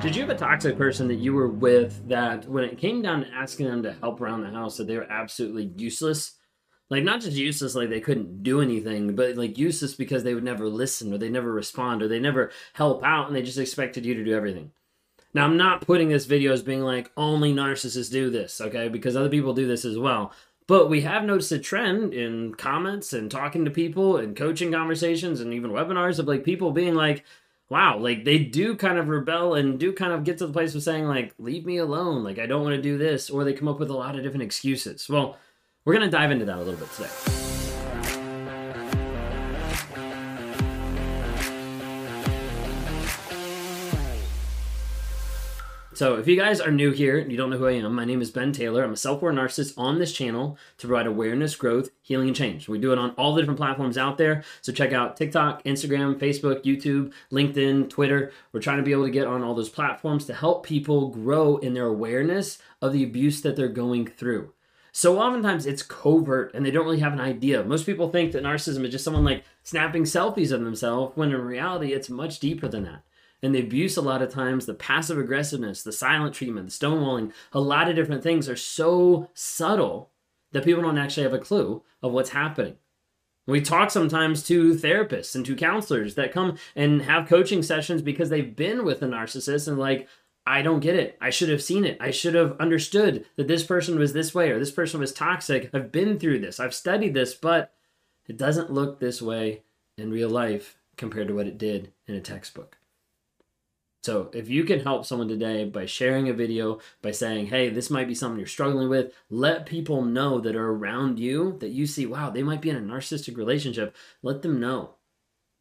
Did you have a toxic person that you were with that when it came down to asking them to help around the house that they were absolutely useless? Like not just useless like they couldn't do anything, but like useless because they would never listen or they never respond or they never help out and they just expected you to do everything. Now I'm not putting this video as being like only narcissists do this, okay? Because other people do this as well. But we have noticed a trend in comments and talking to people and coaching conversations and even webinars of like people being like, wow, like they do kind of rebel and do kind of get to the place of saying, like, leave me alone, like I don't want to do this, or they come up with a lot of different excuses. Well, we're going to dive into that a little bit today. So, if you guys are new here and you don't know who I am, my name is Ben Taylor. I'm a self aware narcissist on this channel to provide awareness, growth, healing, and change. We do it on all the different platforms out there. So, check out TikTok, Instagram, Facebook, YouTube, LinkedIn, Twitter. We're trying to be able to get on all those platforms to help people grow in their awareness of the abuse that they're going through. So, oftentimes it's covert and they don't really have an idea. Most people think that narcissism is just someone like snapping selfies of themselves, when in reality, it's much deeper than that and the abuse a lot of times the passive aggressiveness the silent treatment the stonewalling a lot of different things are so subtle that people don't actually have a clue of what's happening we talk sometimes to therapists and to counselors that come and have coaching sessions because they've been with a narcissist and like I don't get it. I should have seen it. I should have understood that this person was this way or this person was toxic. I've been through this. I've studied this, but it doesn't look this way in real life compared to what it did in a textbook. So if you can help someone today by sharing a video, by saying, hey, this might be something you're struggling with, let people know that are around you that you see, wow, they might be in a narcissistic relationship. Let them know.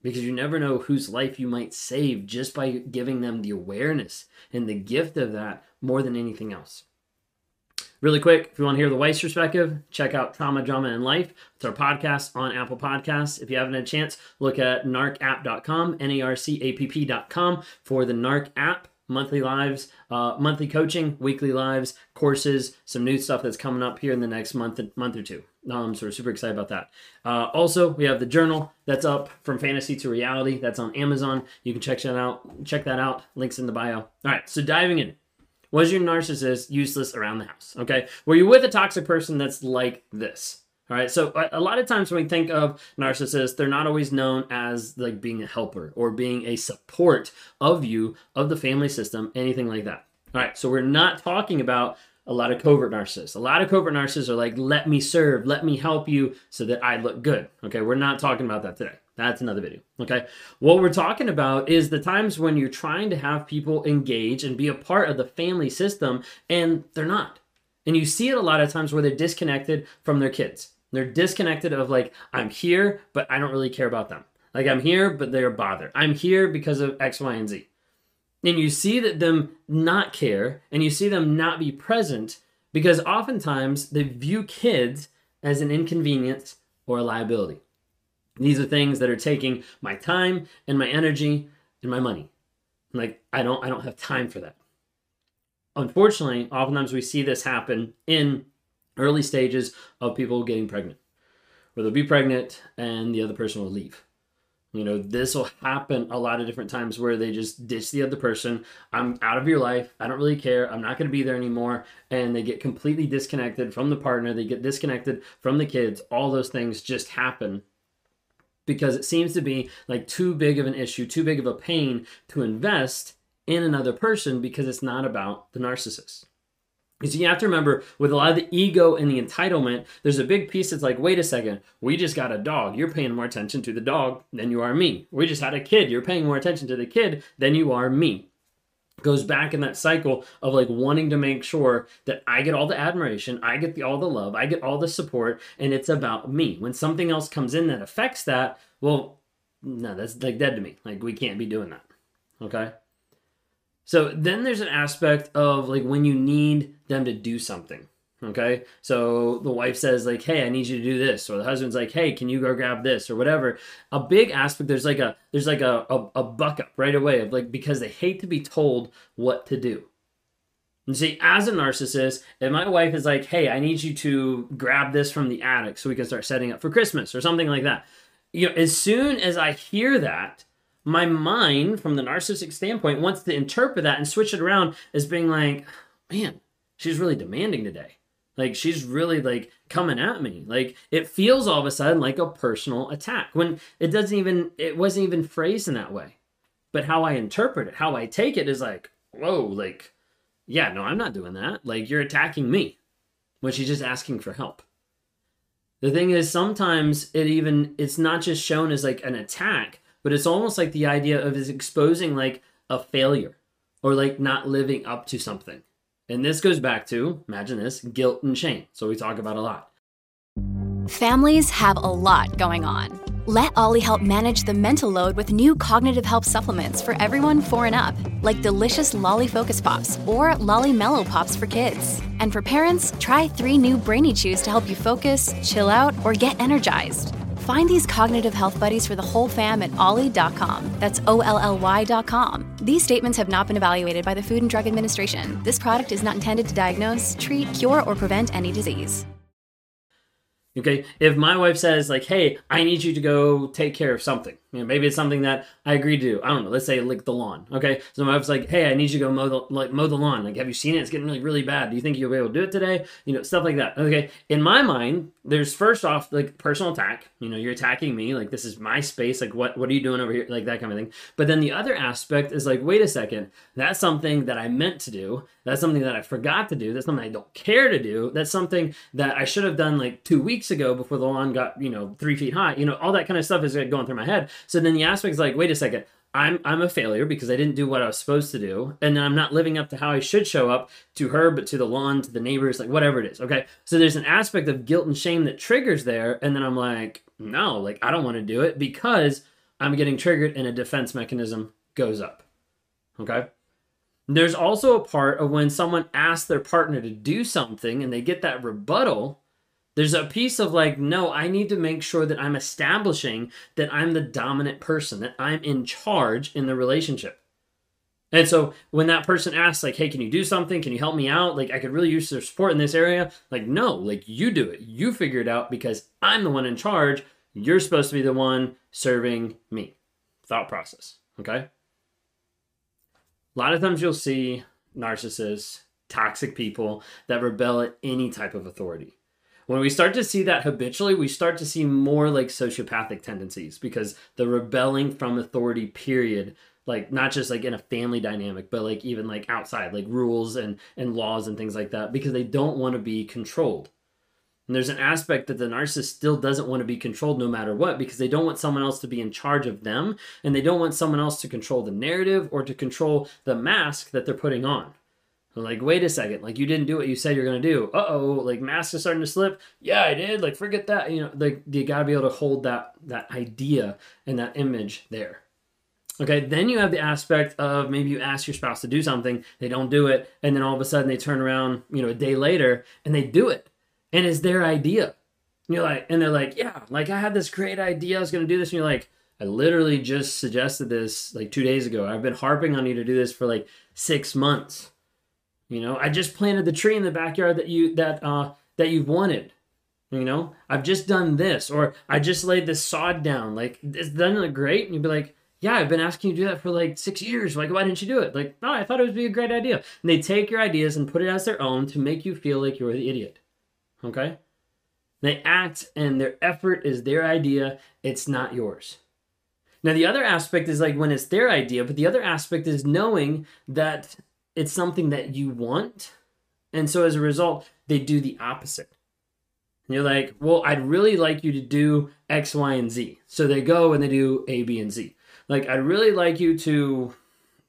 Because you never know whose life you might save just by giving them the awareness and the gift of that more than anything else. Really quick, if you want to hear the wife's perspective, check out Trauma, Drama, and Life. It's our podcast on Apple Podcasts. If you haven't had a chance, look at narcapp.com, N-A-R-C-A-P-P.com for the NARC app, monthly lives, uh, monthly coaching, weekly lives, courses, some new stuff that's coming up here in the next month, month or two. Um, so we're super excited about that. Uh, also, we have the journal that's up from fantasy to reality. That's on Amazon. You can check that out. Check that out. Links in the bio. All right, so diving in. Was your narcissist useless around the house? Okay. Were you with a toxic person that's like this? All right. So a lot of times when we think of narcissists, they're not always known as like being a helper or being a support of you, of the family system, anything like that. All right. So we're not talking about a lot of covert narcissists. A lot of covert narcissists are like, let me serve, let me help you so that I look good. Okay. We're not talking about that today. That's another video. Okay. What we're talking about is the times when you're trying to have people engage and be a part of the family system and they're not. And you see it a lot of times where they're disconnected from their kids. They're disconnected of like, I'm here, but I don't really care about them. Like I'm here, but they're bothered. I'm here because of X, Y, and Z. And you see that them not care and you see them not be present because oftentimes they view kids as an inconvenience or a liability. These are things that are taking my time and my energy and my money. Like I don't I don't have time for that. Unfortunately, oftentimes we see this happen in early stages of people getting pregnant. Where they'll be pregnant and the other person will leave. You know, this will happen a lot of different times where they just ditch the other person. I'm out of your life. I don't really care. I'm not going to be there anymore. And they get completely disconnected from the partner. They get disconnected from the kids. All those things just happen because it seems to be like too big of an issue, too big of a pain to invest in another person because it's not about the narcissist. Because you have to remember, with a lot of the ego and the entitlement, there's a big piece that's like, wait a second, we just got a dog. You're paying more attention to the dog than you are me. We just had a kid. You're paying more attention to the kid than you are me goes back in that cycle of like wanting to make sure that I get all the admiration, I get the, all the love, I get all the support, and it's about me. When something else comes in that affects that, well, no, that's like dead to me. Like we can't be doing that. Okay. So then there's an aspect of like when you need them to do something. Okay. So the wife says, like, hey, I need you to do this. Or the husband's like, hey, can you go grab this or whatever. A big aspect, there's like a there's like a, a, a buck up right away of like because they hate to be told what to do. And see, as a narcissist, if my wife is like, hey, I need you to grab this from the attic so we can start setting up for Christmas or something like that. You know, as soon as I hear that, my mind, from the narcissistic standpoint, wants to interpret that and switch it around as being like, man, she's really demanding today. Like she's really like coming at me. Like it feels all of a sudden like a personal attack when it doesn't even it wasn't even phrased in that way. But how I interpret it, how I take it is like, whoa, like, yeah, no, I'm not doing that. Like you're attacking me when she's just asking for help. The thing is sometimes it even it's not just shown as like an attack, but it's almost like the idea of is exposing like a failure or like not living up to something. And this goes back to, imagine this, guilt and shame. So we talk about a lot. Families have a lot going on. Let Olly help manage the mental load with new cognitive help supplements for everyone four and up, like delicious Olly Focus Pops or Olly Mellow Pops for kids. And for parents, try three new Brainy Chews to help you focus, chill out, or get energized. Find these cognitive health buddies for the whole fam at olly.com. That's O L L Y.com. These statements have not been evaluated by the Food and Drug Administration. This product is not intended to diagnose, treat, cure, or prevent any disease. Okay, if my wife says like, "Hey, I need you to go take care of something," you know, maybe it's something that I agree to. I don't know. Let's say lick the lawn. Okay, so my wife's like, "Hey, I need you to go mow the like mow the lawn. Like, have you seen it? It's getting really really bad. Do you think you'll be able to do it today? You know, stuff like that. Okay, in my mind, there's first off like personal attack. You know, you're attacking me. Like, this is my space. Like, what what are you doing over here? Like that kind of thing. But then the other aspect is like, wait a second, that's something that I meant to do. That's something that I forgot to do. That's something I don't care to do. That's something that I should have done like two weeks ago before the lawn got you know three feet high. You know, all that kind of stuff is like, going through my head. So then the aspect is like, wait a second, I'm I'm a failure because I didn't do what I was supposed to do, and then I'm not living up to how I should show up to her, but to the lawn, to the neighbors, like whatever it is. Okay, so there's an aspect of guilt and shame that triggers there, and then I'm like, no, like I don't want to do it because I'm getting triggered, and a defense mechanism goes up. Okay. There's also a part of when someone asks their partner to do something and they get that rebuttal there's a piece of like, no, I need to make sure that I'm establishing that I'm the dominant person, that I'm in charge in the relationship. And so when that person asks, like, hey, can you do something? Can you help me out? Like, I could really use their support in this area. Like, no, like, you do it. You figure it out because I'm the one in charge. You're supposed to be the one serving me. Thought process. Okay. A lot of times you'll see narcissists, toxic people that rebel at any type of authority when we start to see that habitually, we start to see more like sociopathic tendencies because the rebelling from authority period like not just like in a family dynamic but like even like outside like rules and and laws and things like that because they don't want to be controlled. And there's an aspect that the narcissist still doesn't want to be controlled no matter what because they don't want someone else to be in charge of them and they don't want someone else to control the narrative or to control the mask that they're putting on like, wait a second, like you didn't do what you said you're gonna do. Uh oh, like mask is starting to slip. Yeah, I did. Like, forget that. You know, like you gotta be able to hold that that idea and that image there. Okay, then you have the aspect of maybe you ask your spouse to do something, they don't do it, and then all of a sudden they turn around, you know, a day later and they do it. And it's their idea. And you're like, and they're like, yeah, like I had this great idea, I was gonna do this, and you're like, I literally just suggested this like two days ago. I've been harping on you to do this for like six months you know, I just planted the tree in the backyard that you that uh that you've wanted. You know, I've just done this, or I just laid this sod down. Like, done look great, and you'd be like, "Yeah, I've been asking you to do that for like six years. Like, why didn't you do it?" Like, no, I thought it would be a great idea. And they take your ideas and put it as their own to make you feel like you're the idiot. Okay? They act, and their effort is their idea. It's not yours. Now, the other aspect is like when it's their idea, but the other aspect is knowing that it's something that you want. And so as a result, they do the opposite. And you're like, well, I'd really like you to do X, Y, and Z. So they go and they do A, B, and Z. Like, I'd really like you to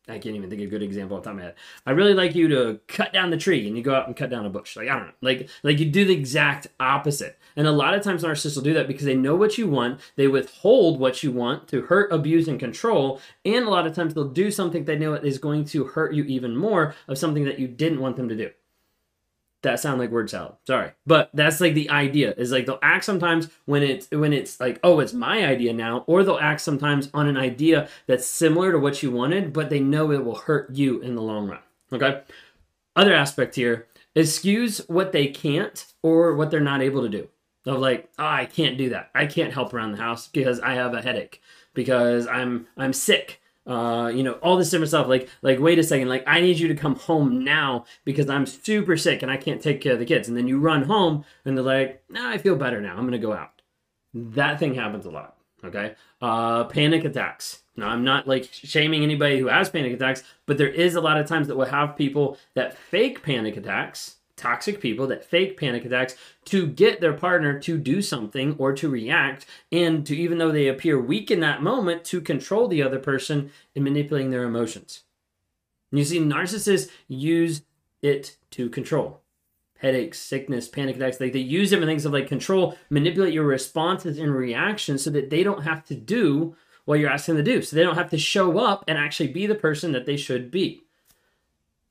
I can't even think of a good example off the top of my head. I really like you to cut down the tree and you go out and cut down a bush. Like, I don't know. Like, like you do the exact opposite. And a lot of times narcissists will do that because they know what you want. They withhold what you want to hurt, abuse, and control. And a lot of times they'll do something they know is going to hurt you even more of something that you didn't want them to do that sound like word salad. Sorry. But that's like the idea is like they'll act sometimes when it's when it's like, oh, it's my idea now, or they'll act sometimes on an idea that's similar to what you wanted, but they know it will hurt you in the long run. Okay. Other aspect here, excuse what they can't or what they're not able to do. Of like, oh, I can't do that. I can't help around the house because I have a headache, because I'm I'm sick uh, you know, all this different stuff. Like, like, wait a second, like, I need you to come home now because I'm super sick and I can't take care of the kids. And then you run home and they're like, nah, I feel better now. I'm gonna go out. That thing happens a lot. Okay. Uh, panic attacks. Now, I'm not like shaming anybody who has panic attacks, but there is a lot of times that we'll have people that fake panic attacks toxic people that fake panic attacks to get their partner to do something or to react and to even though they appear weak in that moment to control the other person in manipulating their emotions. And you see narcissists use it to control. Headaches sickness panic attacks like they use different things of like control manipulate your responses and reactions so that they don't have to do what you're asking them to do. So they don't have to show up and actually be the person that they should be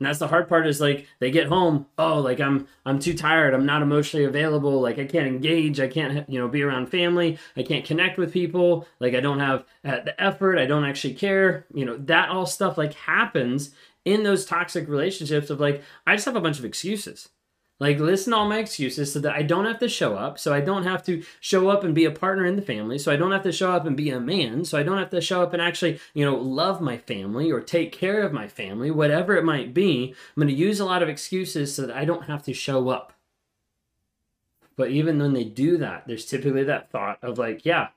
and that's the hard part is like they get home oh like i'm i'm too tired. I'm not emotionally available. Like i can't engage. I can't you know be around family. I can't connect with people. Like i don't have uh, the effort. I don't actually care. You know that all stuff like happens in those toxic relationships of like i just have a bunch of excuses like, listen all my excuses so that I don't have to show up. So I don't have to show up and be a partner in the family. So I don't have to show up and be a man. So I don't have to show up and actually, you know, love my family or take care of my family, whatever it might be. I'm going to use a lot of excuses so that I don't have to show up. But even when they do that, there's typically that thought of like, yeah,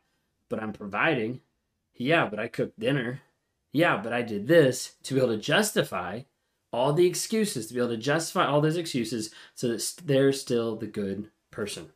but I'm providing. Yeah, but I cooked dinner. Yeah, but I did this to be able to justify all the excuses to be able to justify all those excuses so that they're still the good person.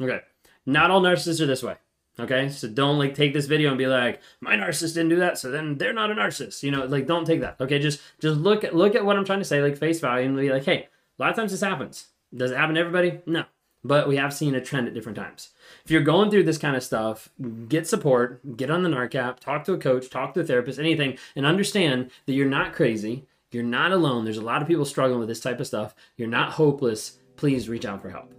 Okay, not all narcissists are this way. Okay, so don't like take this video and be like, my narcissist didn't do that, so then they're not a narcissist. You know, like don't take that. Okay, just just look at look at what I'm trying to say, like face value, and be like, hey, a lot of times this happens. Does it happen to everybody? No. But we have seen a trend at different times. If you're going through this kind of stuff, get support, get on the NARC app, talk to a coach, talk to a therapist, anything, and understand that you're not crazy you're not alone. There's a lot of people struggling with this type of stuff. You're not hopeless. Please reach out for help.